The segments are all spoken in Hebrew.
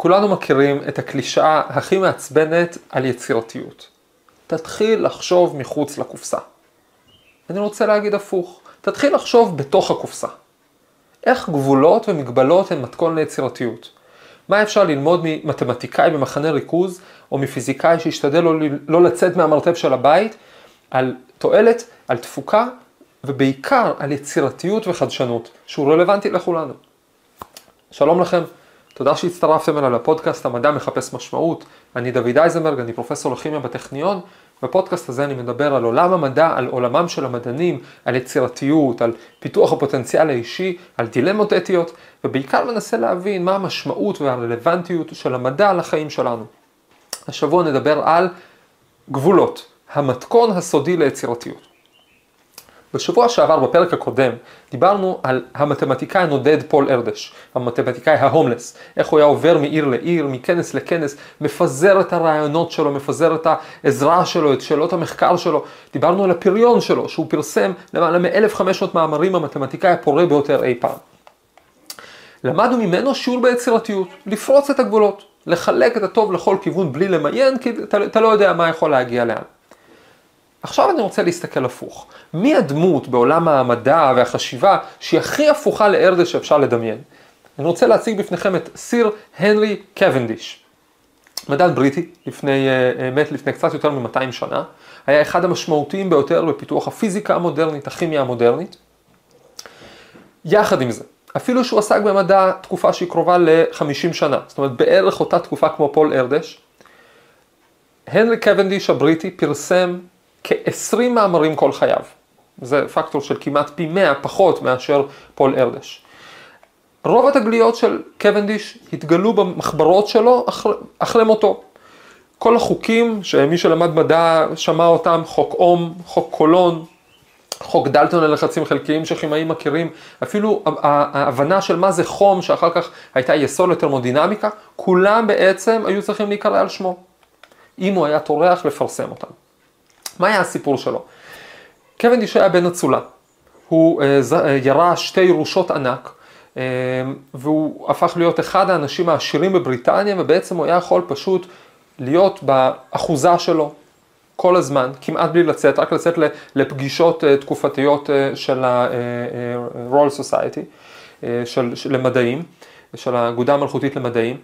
כולנו מכירים את הקלישאה הכי מעצבנת על יצירתיות. תתחיל לחשוב מחוץ לקופסה. אני רוצה להגיד הפוך, תתחיל לחשוב בתוך הקופסה. איך גבולות ומגבלות הן מתכון ליצירתיות? מה אפשר ללמוד ממתמטיקאי במחנה ריכוז, או מפיזיקאי שישתדל לא, לא לצאת מהמרתף של הבית, על תועלת, על תפוקה, ובעיקר על יצירתיות וחדשנות, שהוא רלוונטי לכולנו. שלום לכם, תודה שהצטרפתם אליי לפודקאסט המדע מחפש משמעות. אני דוד אייזנברג, אני פרופסור לכימיה בטכניון. בפודקאסט הזה אני מדבר על עולם המדע, על עולמם של המדענים, על יצירתיות, על פיתוח הפוטנציאל האישי, על דילמות אתיות, ובעיקר מנסה להבין מה המשמעות והרלוונטיות של המדע לחיים שלנו. השבוע נדבר על גבולות, המתכון הסודי ליצירתיות. בשבוע שעבר, בפרק הקודם, דיברנו על המתמטיקאי הנודד פול ארדש, המתמטיקאי ההומלס, איך הוא היה עובר מעיר לעיר, מכנס לכנס, מפזר את הרעיונות שלו, מפזר את העזרה שלו, את שאלות המחקר שלו. דיברנו על הפריון שלו, שהוא פרסם למעלה מ-1500 מאמרים, המתמטיקאי הפורה ביותר אי פעם. למדנו ממנו שיעור ביצירתיות, לפרוץ את הגבולות, לחלק את הטוב לכל כיוון בלי למיין, כי אתה, אתה לא יודע מה יכול להגיע לאן. עכשיו אני רוצה להסתכל הפוך. מי הדמות בעולם המדע והחשיבה שהיא הכי הפוכה לארדש שאפשר לדמיין? אני רוצה להציג בפניכם את סיר הנרי קוונדיש. מדען בריטי, לפני, אה, אה, מת לפני קצת יותר מ-200 שנה, היה אחד המשמעותיים ביותר בפיתוח הפיזיקה המודרנית, הכימיה המודרנית. יחד עם זה, אפילו שהוא עסק במדע תקופה שהיא קרובה ל-50 שנה, זאת אומרת בערך אותה תקופה כמו פול ארדש, הנרי קוונדיש הבריטי פרסם כ-20 מאמרים כל חייו. זה פקטור של כמעט פי 100 פחות מאשר פול ארדש. רוב התגליות של קוונדיש התגלו במחברות שלו אחרי, אחרי מותו. כל החוקים שמי שלמד מדע שמע אותם, חוק אום, חוק קולון, חוק דלטון ללחצים חלקיים שכימאים מכירים, אפילו ההבנה של מה זה חום שאחר כך הייתה יסוד לטרמודינמיקה, כולם בעצם היו צריכים להיקרא על שמו, אם הוא היה טורח לפרסם אותם. מה היה הסיפור שלו? קוונדיש היה בן אצולה. הוא אה, אה, ירה שתי ירושות ענק, אה, והוא הפך להיות אחד האנשים העשירים בבריטניה, ובעצם הוא היה יכול פשוט להיות באחוזה שלו כל הזמן, כמעט בלי לצאת, רק לצאת לפגישות תקופתיות של ה-Royal Society, של, של למדעים, של האגודה המלכותית למדעים,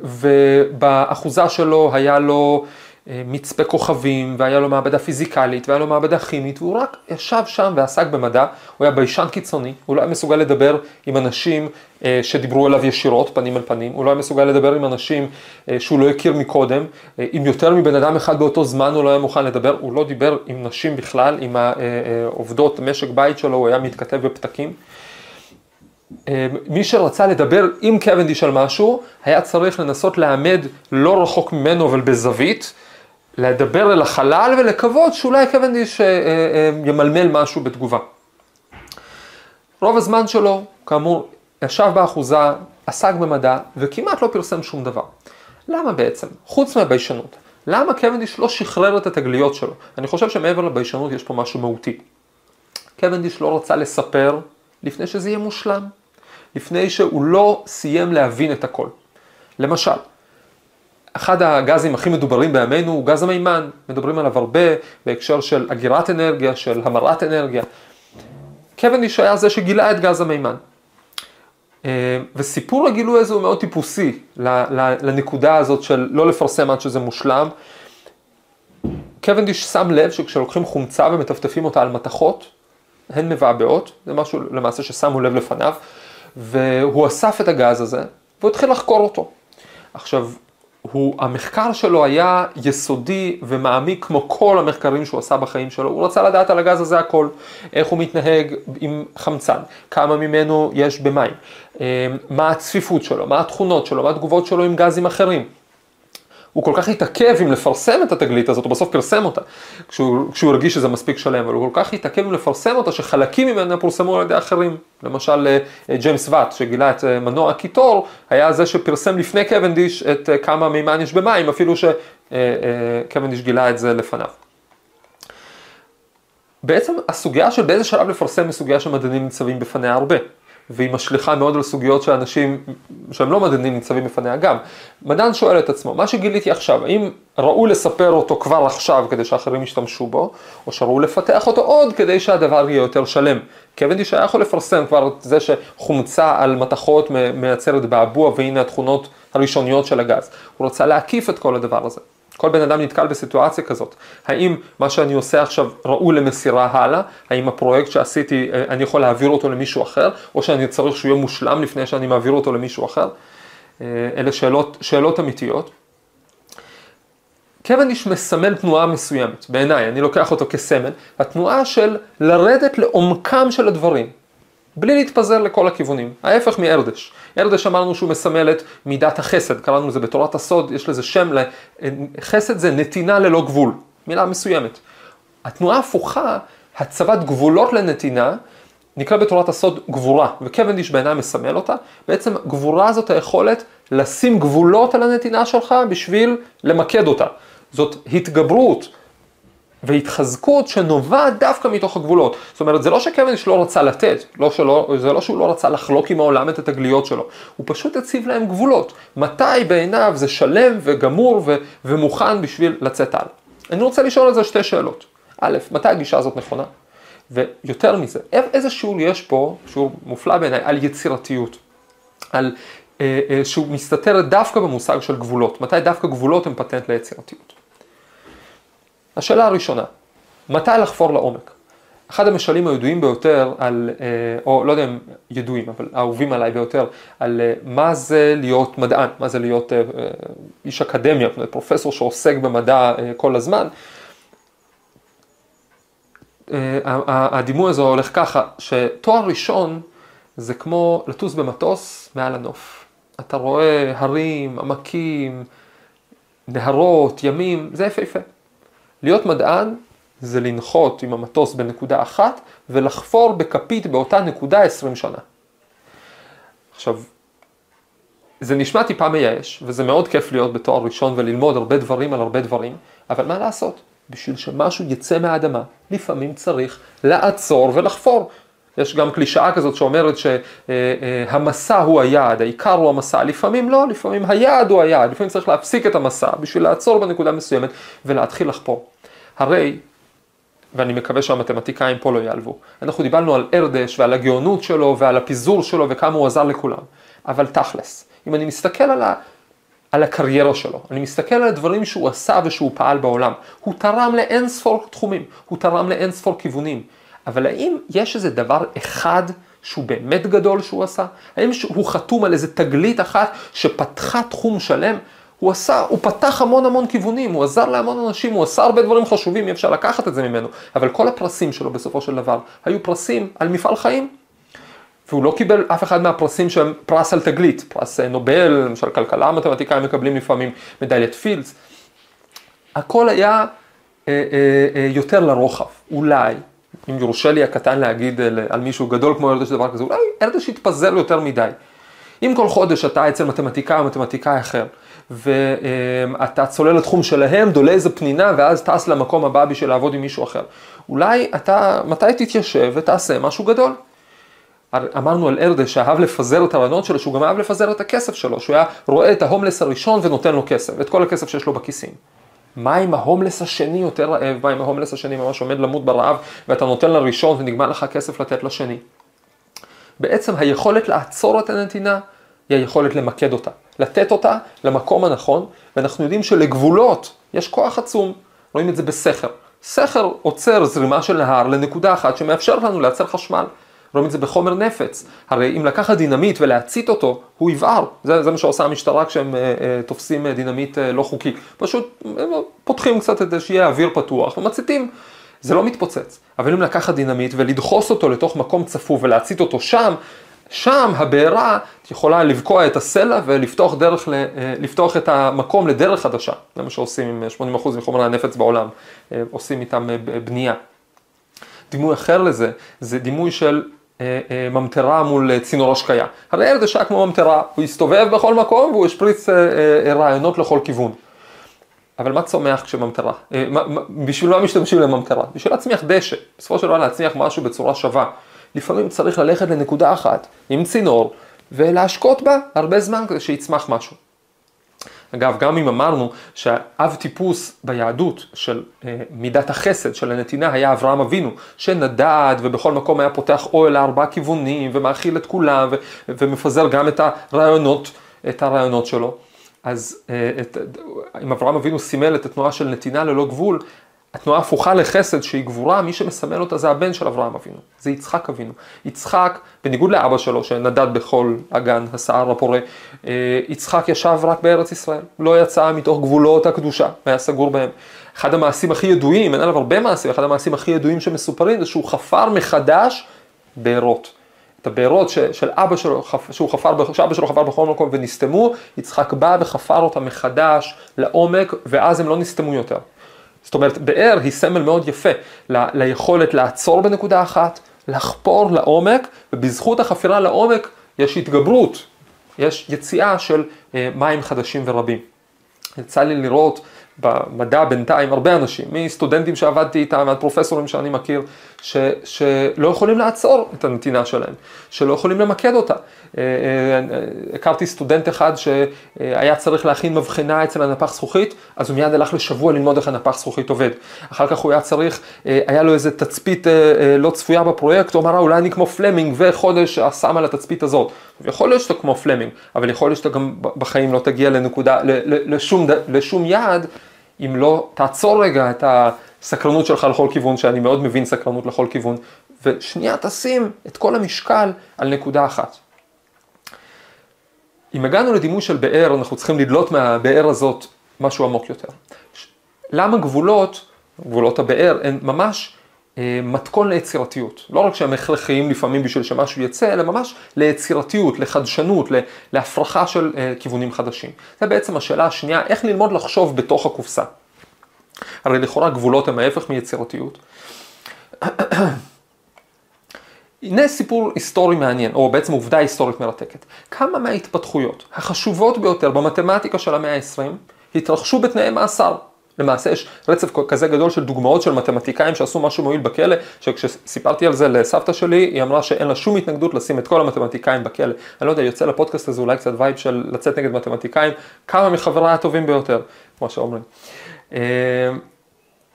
ובאחוזה שלו היה לו מצפה כוכבים, והיה לו מעבדה פיזיקלית, והיה לו מעבדה כימית, והוא רק ישב שם ועסק במדע, הוא היה ביישן קיצוני, הוא לא היה מסוגל לדבר עם אנשים אה, שדיברו אליו ישירות, פנים אל פנים, הוא לא היה מסוגל לדבר עם אנשים אה, שהוא לא הכיר מקודם, אה, עם יותר מבן אדם אחד באותו זמן הוא לא היה מוכן לדבר, הוא לא דיבר עם נשים בכלל, עם העובדות משק בית שלו, הוא היה מתכתב בפתקים. מי שרצה לדבר עם קוונדיש על משהו, היה צריך לנסות לעמד לא רחוק ממנו אבל בזווית, לדבר אל החלל ולקוות שאולי קוונדיש אה, אה, אה, ימלמל משהו בתגובה. רוב הזמן שלו, כאמור, ישב באחוזה, עסק במדע וכמעט לא פרסם שום דבר. למה בעצם? חוץ מהביישנות. למה קוונדיש לא שחרר את התגליות שלו? אני חושב שמעבר לביישנות יש פה משהו מהותי. קוונדיש לא רצה לספר לפני שזה יהיה מושלם, לפני שהוא לא סיים להבין את הכל. למשל, אחד הגזים הכי מדוברים בימינו הוא גז המימן, מדברים עליו הרבה בהקשר של אגירת אנרגיה, של המרת אנרגיה. קוונדיש היה זה שגילה את גז המימן. אה, וסיפור הגילוי הזה הוא מאוד טיפוסי לנקודה הזאת של לא לפרסם עד שזה מושלם. קוונדיש שם לב שכשלוקחים חומצה ומטפטפים אותה על מתכות, הן מבעבעות, זה משהו למעשה ששמו לב לפניו, והוא אסף את הגז הזה והוא התחיל לחקור אותו. עכשיו, הוא, המחקר שלו היה יסודי ומעמיק כמו כל המחקרים שהוא עשה בחיים שלו, הוא רצה לדעת על הגז הזה הכל, איך הוא מתנהג עם חמצן, כמה ממנו יש במים, אה, מה הצפיפות שלו, מה התכונות שלו, מה התגובות שלו עם גזים אחרים. הוא כל כך התעכב עם לפרסם את התגלית הזאת, הוא בסוף פרסם אותה, כשהוא, כשהוא הרגיש שזה מספיק שלם, אבל הוא כל כך התעכב עם לפרסם אותה, שחלקים ממנה פורסמו על ידי אחרים. למשל, אה, ג'יימס ואט, שגילה את אה, מנוע הקיטור, היה זה שפרסם לפני קוונדיש את אה, כמה מימן יש במים, אפילו שקוונדיש גילה את זה לפניו. בעצם הסוגיה של באיזה שלב לפרסם היא סוגיה שמדענים ניצבים בפניה הרבה. והיא משליכה מאוד על סוגיות שאנשים שהם לא מדענים ניצבים בפניה גם. מדען שואל את עצמו, מה שגיליתי עכשיו, האם ראוי לספר אותו כבר עכשיו כדי שאחרים ישתמשו בו, או שראוי לפתח אותו עוד כדי שהדבר יהיה יותר שלם. קוונדיש היה יכול לפרסם כבר את זה שחומצה על מתכות מייצרת בעבוע והנה התכונות הראשוניות של הגז. הוא רצה להקיף את כל הדבר הזה. כל בן אדם נתקל בסיטואציה כזאת. האם מה שאני עושה עכשיו ראוי למסירה הלאה? האם הפרויקט שעשיתי, אה, אני יכול להעביר אותו למישהו אחר? או שאני צריך שהוא יהיה מושלם לפני שאני מעביר אותו למישהו אחר? אה, אלה שאלות, שאלות אמיתיות. קווניש מסמל תנועה מסוימת, בעיניי, אני לוקח אותו כסמל, התנועה של לרדת לעומקם של הדברים. בלי להתפזר לכל הכיוונים, ההפך מארדש. ארדש אמרנו שהוא מסמל את מידת החסד, קראנו לזה בתורת הסוד, יש לזה שם, חסד זה נתינה ללא גבול, מילה מסוימת. התנועה ההפוכה, הצבת גבולות לנתינה, נקרא בתורת הסוד גבורה, וקוונדיש בעיניי מסמל אותה, בעצם גבורה זאת היכולת לשים גבולות על הנתינה שלך בשביל למקד אותה. זאת התגברות, והתחזקות שנובעת דווקא מתוך הגבולות. זאת אומרת, זה לא שקוויניש לא רצה לתת, לא שלא, זה לא שהוא לא רצה לחלוק עם העולם את התגליות שלו, הוא פשוט הציב להם גבולות. מתי בעיניו זה שלם וגמור ו- ומוכן בשביל לצאת על. אני רוצה לשאול על זה שתי שאלות. א', מתי הגישה הזאת נכונה? ויותר מזה, איזה שיעור יש פה, שיעור מופלא בעיניי, על יצירתיות, על אה, אה, שהוא מסתתר דווקא במושג של גבולות, מתי דווקא גבולות הם פטנט ליצירתיות. השאלה הראשונה, מתי לחפור לעומק? אחד המשלים הידועים ביותר על, אה, או לא יודע אם ידועים, אבל אהובים עליי ביותר, על אה, מה זה להיות מדען, מה זה להיות אה, איש אקדמיה, פרופסור שעוסק במדע כל הזמן. הדימוי הזה הולך ככה, שתואר ראשון זה כמו לטוס במטוס מעל הנוף. אתה רואה הרים, עמקים, נהרות, ימים, זה יפהפה. להיות מדען זה לנחות עם המטוס בנקודה אחת ולחפור בכפית באותה נקודה 20 שנה. עכשיו, זה נשמע טיפה מייאש, וזה מאוד כיף להיות בתואר ראשון וללמוד הרבה דברים על הרבה דברים, אבל מה לעשות? בשביל שמשהו יצא מהאדמה, לפעמים צריך לעצור ולחפור. יש גם קלישאה כזאת שאומרת שהמסע הוא היעד, העיקר הוא המסע, לפעמים לא, לפעמים היעד הוא היעד, לפעמים צריך להפסיק את המסע בשביל לעצור בנקודה מסוימת ולהתחיל לחפור. הרי, ואני מקווה שהמתמטיקאים פה לא יעלבו, אנחנו דיברנו על ארדש ועל הגאונות שלו ועל הפיזור שלו וכמה הוא עזר לכולם, אבל תכלס, אם אני מסתכל על ה... על הקריירה שלו, אני מסתכל על הדברים שהוא עשה ושהוא פעל בעולם. הוא תרם לאין ספור תחומים, הוא תרם לאין ספור כיוונים. אבל האם יש איזה דבר אחד שהוא באמת גדול שהוא עשה? האם הוא חתום על איזה תגלית אחת שפתחה תחום שלם? הוא עשה, הוא פתח המון המון כיוונים, הוא עזר להמון אנשים, הוא עשה הרבה דברים חשובים, אי אפשר לקחת את זה ממנו, אבל כל הפרסים שלו בסופו של דבר היו פרסים על מפעל חיים. והוא לא קיבל אף אחד מהפרסים שהם פרס על תגלית, פרס נובל, למשל כלכלה מתמטיקאים מקבלים לפעמים מדליית פילדס. הכל היה אה, אה, אה, יותר לרוחב, אולי אם יורשה לי הקטן להגיד על מישהו גדול כמו ארדש דבר כזה, אולי ארדש יתפזר יותר מדי. אם כל חודש אתה אצל מתמטיקאי או מתמטיקאי אחר, ואתה צולל לתחום שלהם, דולה איזה פנינה, ואז טס למקום הבא בשביל לעבוד עם מישהו אחר. אולי אתה, מתי תתיישב ותעשה משהו גדול? אמרנו על ארדש שאהב לפזר את הרעיונות שלו, שהוא גם אהב לפזר את הכסף שלו, שהוא היה רואה את ההומלס הראשון ונותן לו כסף, את כל הכסף שיש לו בכיסים. מה אם ההומלס השני יותר רעב, מה אם ההומלס השני ממש עומד למות ברעב ואתה נותן לראשון ונגמר לך כסף לתת לשני. בעצם היכולת לעצור את הנתינה היא היכולת למקד אותה, לתת אותה למקום הנכון, ואנחנו יודעים שלגבולות יש כוח עצום, רואים את זה בסכר. סכר עוצר זרימה של נהר לנקודה אחת שמאפשר לנו לייצר חשמל. רואים את זה בחומר נפץ. הרי אם לקחת דינמיט ולהצית אותו, הוא יבער. זה, זה מה שעושה המשטרה כשהם אה, אה, תופסים אה, דינמיט אה, לא חוקי. פשוט הם פותחים קצת את זה שיהיה אוויר פתוח ומציתים. זה לא מתפוצץ. אבל אם לקחת דינמיט ולדחוס אותו לתוך מקום צפוף ולהצית אותו שם, שם הבעירה יכולה לבקוע את הסלע ולפתוח דרך, אה, לפתוח את המקום לדרך חדשה. זה מה שעושים עם 80% מחומרי הנפץ בעולם, אה, עושים איתם בנייה. דימוי אחר לזה, זה דימוי של אה, אה, ממטרה מול אה, צינור השקיה. הרי הילד השעה כמו ממטרה, הוא יסתובב בכל מקום והוא ישפריץ רעיונות לכל כיוון. אבל מה צומח כשממטרה? בשביל מה משתמשים לממטרה? בשביל להצמיח דשא, בסופו של דבר להצמיח משהו בצורה שווה. לפעמים צריך ללכת לנקודה אחת עם צינור ולהשקות בה הרבה זמן כדי שיצמח משהו. אגב, גם אם אמרנו שהאב טיפוס ביהדות של אה, מידת החסד, של הנתינה, היה אברהם אבינו, שנדד ובכל מקום היה פותח אוהל לארבעה כיוונים ומאכיל את כולם ו- ומפזר גם את הרעיונות, את הרעיונות שלו. אז אה, את, אם אברהם אבינו סימל את התנועה של נתינה ללא גבול, התנועה הפוכה לחסד שהיא גבורה, מי שמסמל אותה זה הבן של אברהם אבינו, זה יצחק אבינו. יצחק, בניגוד לאבא שלו שנדד בכל אגן הסער הפורה, אה, יצחק ישב רק בארץ ישראל, לא יצא מתוך גבולות הקדושה, היה סגור בהם. אחד המעשים הכי ידועים, אין עליו הרבה מעשים, אחד המעשים הכי ידועים שמסופרים זה שהוא חפר מחדש בארות. את הבארות של אבא שלו, שהוא חפר, שאבא שלו חפר בכל מקום ונסתמו, יצחק בא וחפר אותם מחדש לעומק, ואז הם לא נסתמו יותר. זאת אומרת, באר היא סמל מאוד יפה ל, ליכולת לעצור בנקודה אחת, לחפור לעומק, ובזכות החפירה לעומק יש התגברות, יש יציאה של אה, מים חדשים ורבים. יצא לי לראות במדע בינתיים הרבה אנשים, מסטודנטים שעבדתי איתם, עד פרופסורים שאני מכיר, ש, שלא יכולים לעצור את הנתינה שלהם, שלא יכולים למקד אותה. אה, אה, הכרתי סטודנט אחד שהיה צריך להכין מבחנה אצל הנפח זכוכית, אז הוא מיד הלך לשבוע ללמוד איך הנפח זכוכית עובד. אחר כך הוא היה צריך, אה, היה לו איזה תצפית לא צפויה בפרויקט, הוא אמר, אולי אני כמו פלמינג, וחודש שם על התצפית הזאת. יכול להיות שאתה כמו פלמינג, אבל יכול להיות שאתה גם בחיים לא תגיע לנקודה, לשום, לשום יעד, אם לא תעצור רגע את הסקרנות שלך לכל כיוון, שאני מאוד מבין סקרנות לכל כיוון, ושנייה תשים את כל המשקל על נקודה אחת. אם הגענו לדימוי של באר, אנחנו צריכים לדלות מהבאר הזאת משהו עמוק יותר. למה גבולות, גבולות הבאר, הן ממש אה, מתכון ליצירתיות. לא רק שהם הכרחיים לפעמים בשביל שמשהו יצא, אלא ממש ליצירתיות, לחדשנות, להפרחה של אה, כיוונים חדשים. זה בעצם השאלה השנייה, איך ללמוד לחשוב בתוך הקופסה. הרי לכאורה גבולות הם ההפך מיצירתיות. הנה סיפור היסטורי מעניין, או בעצם עובדה היסטורית מרתקת. כמה מההתפתחויות החשובות ביותר במתמטיקה של המאה ה-20 התרחשו בתנאי מאסר. למעשה יש רצף כזה גדול של דוגמאות של מתמטיקאים שעשו משהו מועיל בכלא, שכשסיפרתי על זה לסבתא שלי, היא אמרה שאין לה שום התנגדות לשים את כל המתמטיקאים בכלא. אני לא יודע, יוצא לפודקאסט הזה אולי קצת vibe של לצאת נגד מתמטיקאים, כמה מחבריי הטובים ביותר, כמו שאומרים.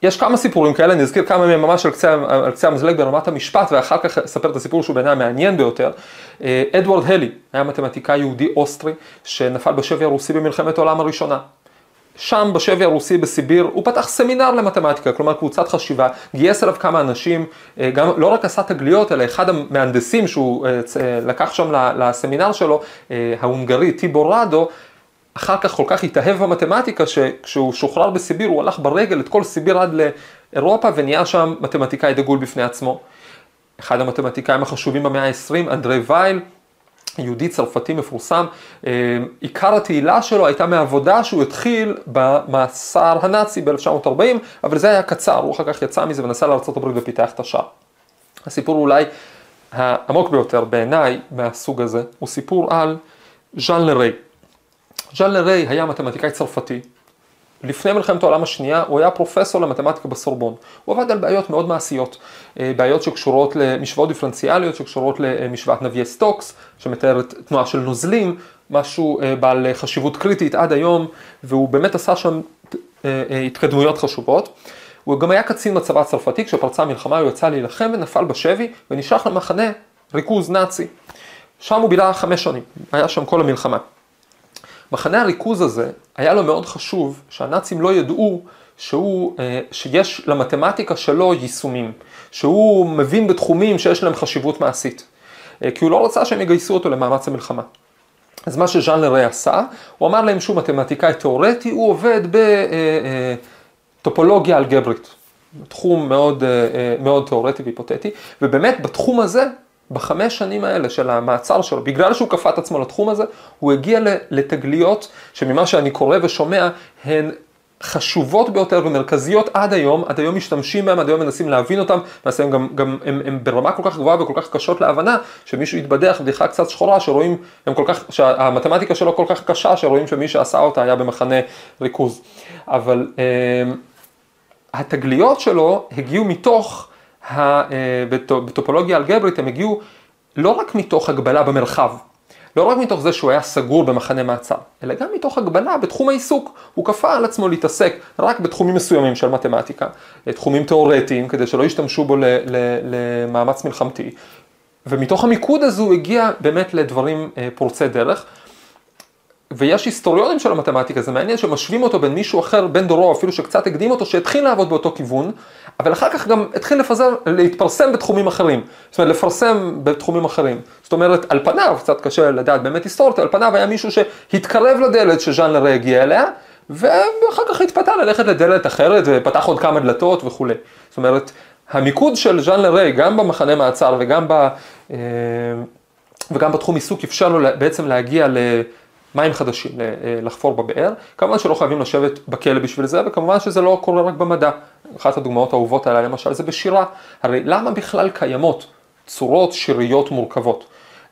יש כמה סיפורים כאלה, אני אזכיר כמה מהם ממש על קצה, על קצה המזלג ברמת המשפט, ואחר כך אספר את הסיפור שהוא בעיניי המעניין ביותר. אה, אדוארד הלי היה מתמטיקאי יהודי אוסטרי, שנפל בשבי הרוסי במלחמת העולם הראשונה. שם בשבי הרוסי בסיביר, הוא פתח סמינר למתמטיקה, כלומר קבוצת חשיבה, גייס אליו כמה אנשים, אה, גם לא רק עשה תגליות, אלא אחד המהנדסים שהוא אה, לקח שם לסמינר שלו, ההונגרי טיבור רדו, אחר כך כל כך התאהב במתמטיקה, שכשהוא שוחרר בסיביר הוא הלך ברגל את כל סיביר עד לאירופה ונהיה שם מתמטיקאי דגול בפני עצמו. אחד המתמטיקאים החשובים במאה ה-20, אנדרי וייל, יהודי צרפתי מפורסם, אה, עיקר התהילה שלו הייתה מעבודה שהוא התחיל במאסר הנאצי ב-1940, אבל זה היה קצר, הוא אחר כך יצא מזה ונסע לארה"ב ופיתח את השאר. הסיפור אולי העמוק ביותר בעיניי מהסוג הזה, הוא סיפור על ז'אן לריי. ז'אן לריי היה מתמטיקאי צרפתי. לפני מלחמת העולם השנייה הוא היה פרופסור למתמטיקה בסורבון. הוא עבד על בעיות מאוד מעשיות, אה, בעיות שקשורות למשוואות דיפרנציאליות, שקשורות למשוואת נאוויה סטוקס, שמתארת תנועה של נוזלים, משהו אה, בעל חשיבות קריטית עד היום, והוא באמת עשה שם אה, התקדמויות חשובות. הוא גם היה קצין בצבא הצרפתי, כשפרצה המלחמה הוא יצא להילחם ונפל בשבי ונשלח למחנה ריכוז נאצי. שם הוא בילה חמש שנים, היה שם כל המלחמה. מחנה הריכוז הזה, היה לו מאוד חשוב שהנאצים לא ידעו שהוא, אה, שיש למתמטיקה שלו יישומים, שהוא מבין בתחומים שיש להם חשיבות מעשית, אה, כי הוא לא רצה שהם יגייסו אותו למאמץ המלחמה. אז מה שז'אן לרי עשה, הוא אמר להם שהוא מתמטיקאי תיאורטי, הוא עובד בטופולוגיה אה, אלגברית, תחום מאוד, מאוד תיאורטי והיפותטי, ובאמת בתחום הזה בחמש שנים האלה של המעצר שלו, בגלל שהוא כפה את עצמו לתחום הזה, הוא הגיע לתגליות שממה שאני קורא ושומע, הן חשובות ביותר ומרכזיות עד היום, עד היום משתמשים בהם, עד היום מנסים להבין אותם, למעשה הם גם, גם הם, הם ברמה כל כך גבוהה וכל כך קשות להבנה, שמישהו יתבדח בדיחה קצת שחורה, שרואים, הם כל כך, שהמתמטיקה שלו כל כך קשה, שרואים שמי שעשה אותה היה במחנה ריכוז. אבל אה, התגליות שלו הגיעו מתוך בטופולוגיה אלגברית הם הגיעו לא רק מתוך הגבלה במרחב, לא רק מתוך זה שהוא היה סגור במחנה מעצר, אלא גם מתוך הגבלה בתחום העיסוק. הוא כפה על עצמו להתעסק רק בתחומים מסוימים של מתמטיקה, תחומים תיאורטיים, כדי שלא ישתמשו בו למאמץ מלחמתי. ומתוך המיקוד הזה הוא הגיע באמת לדברים אה, פורצי דרך. ויש היסטוריונים של המתמטיקה, זה מעניין שמשווים אותו בין מישהו אחר, בין דורו, אפילו שקצת הקדים אותו, שהתחיל לעבוד באותו כיוון, אבל אחר כך גם התחיל לפזר, להתפרסם בתחומים אחרים. זאת אומרת, לפרסם בתחומים אחרים. זאת אומרת, על פניו, קצת קשה לדעת באמת היסטורית, על פניו היה מישהו שהתקרב לדלת שז'אן לרה הגיע אליה, ואחר כך התפתה ללכת לדלת אחרת, ופתח עוד כמה דלתות וכולי. זאת אומרת, המיקוד של ז'אן לרה, גם במחנה מעצר וגם, ב, אה, וגם בתחום עיסוק, אפשר לו בעצם להגיע ל... מים חדשים אה, לחפור בבאר. כמובן שלא חייבים לשבת בכלא בשביל זה, וכמובן שזה לא קורה רק במדע. אחת הדוגמאות האהובות עליי למשל זה בשירה. הרי למה בכלל קיימות צורות שיריות מורכבות?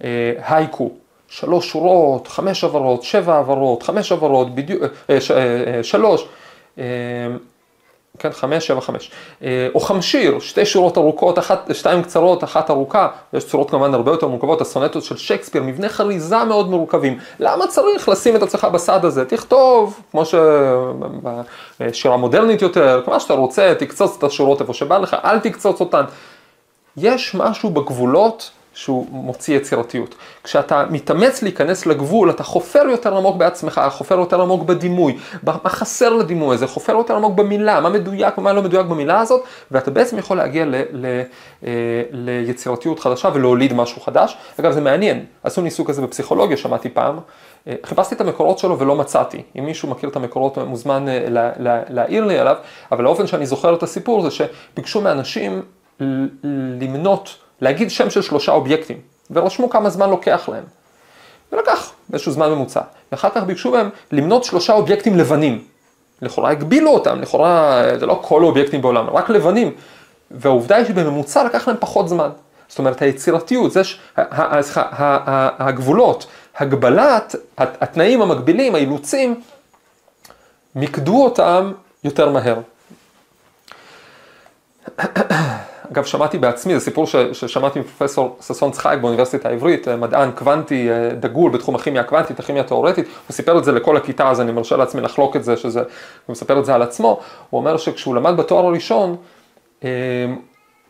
אה, הייקו, שלוש שורות, חמש עברות, שבע עברות, חמש עברות, בדיוק, אה, שלוש. כן, חמש, שבע, חמש. אה, או חמשיר, שתי שורות ארוכות, אחת, שתיים קצרות, אחת ארוכה, יש צורות כמובן הרבה יותר מורכבות, הסונטות של שייקספיר, מבנה חריזה מאוד מורכבים. למה צריך לשים את עצמך בסד הזה? תכתוב, כמו שבשירה מודרנית יותר, כמו שאתה רוצה, תקצוץ את השורות איפה שבא לך, אל תקצוץ אותן. יש משהו בגבולות שהוא מוציא יצירתיות. כשאתה מתאמץ להיכנס לגבול, אתה חופר יותר עמוק בעצמך, חופר יותר עמוק בדימוי, מה חסר לדימוי הזה, חופר יותר עמוק במילה, מה מדויק ומה לא מדויק במילה הזאת, ואתה בעצם יכול להגיע ל, ל, אה, ליצירתיות חדשה ולהוליד משהו חדש. אגב, זה מעניין, עשו ניסוי כזה בפסיכולוגיה, שמעתי פעם, אה, חיפשתי את המקורות שלו ולא מצאתי. אם מישהו מכיר את המקורות, מוזמן אה, להעיר לי עליו, אבל האופן שאני זוכר את הסיפור זה שביקשו מאנשים למנות להגיד שם של שלושה אובייקטים, ורשמו כמה זמן לוקח להם. ולקח איזשהו זמן ממוצע. ואחר כך ביקשו מהם למנות שלושה אובייקטים לבנים. לכאורה הגבילו אותם, לכאורה זה לא כל האובייקטים בעולם, רק לבנים. והעובדה היא שבממוצע לקח להם פחות זמן. זאת אומרת, היצירתיות, זה ש... הגבולות, הגבלת, התנאים המקבילים, האילוצים, מיקדו אותם יותר מהר. אגב, שמעתי בעצמי, זה סיפור ש, ששמעתי מפרופסור ששון צחייק באוניברסיטה העברית, אה, מדען קוונטי אה, דגול בתחום הכימיה הקוונטית, הכימיה התאורטית, הוא סיפר את זה לכל הכיתה, אז אני מרשה לעצמי לחלוק את זה, שזה, הוא מספר את זה על עצמו, הוא אומר שכשהוא למד בתואר הראשון, אה,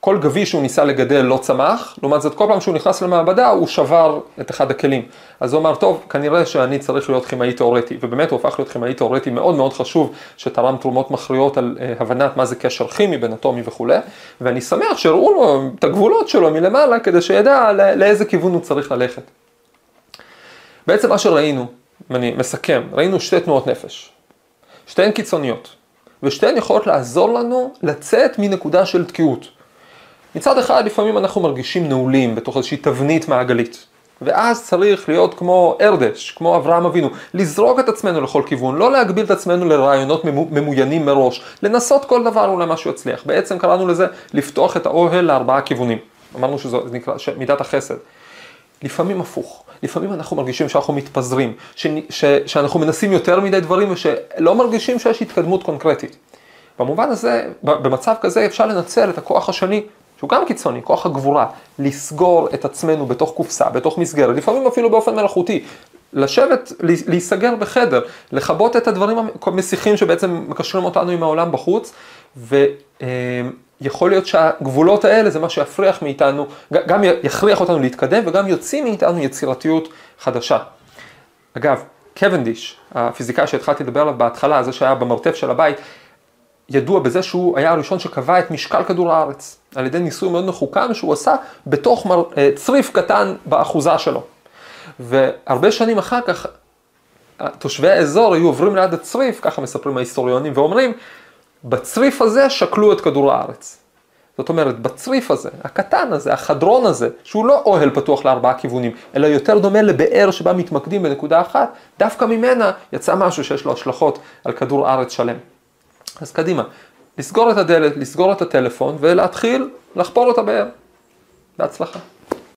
כל גביש שהוא ניסה לגדל לא צמח, לעומת זאת כל פעם שהוא נכנס למעבדה הוא שבר את אחד הכלים. אז הוא אמר, טוב, כנראה שאני צריך להיות כימאי תאורטי, ובאמת הוא הפך להיות כימאי תאורטי מאוד מאוד חשוב, שתרם תרומות מכריעות על uh, הבנת מה זה קשר כימי בין אטומי וכולי, ואני שמח שהראו לו את הגבולות שלו מלמעלה, כדי שידע לא, לאיזה כיוון הוא צריך ללכת. בעצם מה שראינו, אני מסכם, ראינו שתי תנועות נפש, שתיהן קיצוניות, ושתיהן יכולות לעזור לנו לצאת מנקודה של תקיעות. מצד אחד, לפעמים אנחנו מרגישים נעולים בתוך איזושהי תבנית מעגלית. ואז צריך להיות כמו ארדש, כמו אברהם אבינו, לזרוק את עצמנו לכל כיוון, לא להגביל את עצמנו לרעיונות ממוינים מראש, לנסות כל דבר אולי משהו יצליח. בעצם קראנו לזה לפתוח את האוהל לארבעה כיוונים. אמרנו שזו נקרא מידת החסד. לפעמים הפוך, לפעמים אנחנו מרגישים שאנחנו מתפזרים, ש, ש, שאנחנו מנסים יותר מדי דברים ושלא מרגישים שיש התקדמות קונקרטית. במובן הזה, במצב כזה אפשר לנצל את הכוח השני שהוא גם קיצוני, כוח הגבורה, לסגור את עצמנו בתוך קופסה, בתוך מסגרת, לפעמים אפילו באופן מלאכותי, לשבת, להיסגר בחדר, לכבות את הדברים המסיחים שבעצם מקשרים אותנו עם העולם בחוץ, ויכול להיות שהגבולות האלה זה מה שיפריח מאיתנו, גם יכריח אותנו להתקדם וגם יוציא מאיתנו יצירתיות חדשה. אגב, קוונדיש, הפיזיקאי שהתחלתי לדבר עליו בהתחלה, זה שהיה במרתף של הבית, ידוע בזה שהוא היה הראשון שקבע את משקל כדור הארץ, על ידי ניסוי מאוד מחוכם שהוא עשה בתוך מר, אה, צריף קטן באחוזה שלו. והרבה שנים אחר כך, תושבי האזור היו עוברים ליד הצריף, ככה מספרים ההיסטוריונים, ואומרים, בצריף הזה שקלו את כדור הארץ. זאת אומרת, בצריף הזה, הקטן הזה, החדרון הזה, שהוא לא אוהל פתוח לארבעה כיוונים, אלא יותר דומה לבאר שבה מתמקדים בנקודה אחת, דווקא ממנה יצא משהו שיש לו השלכות על כדור הארץ שלם. אז קדימה, לסגור את הדלת, לסגור את הטלפון ולהתחיל לחפור את הבאר. בהצלחה.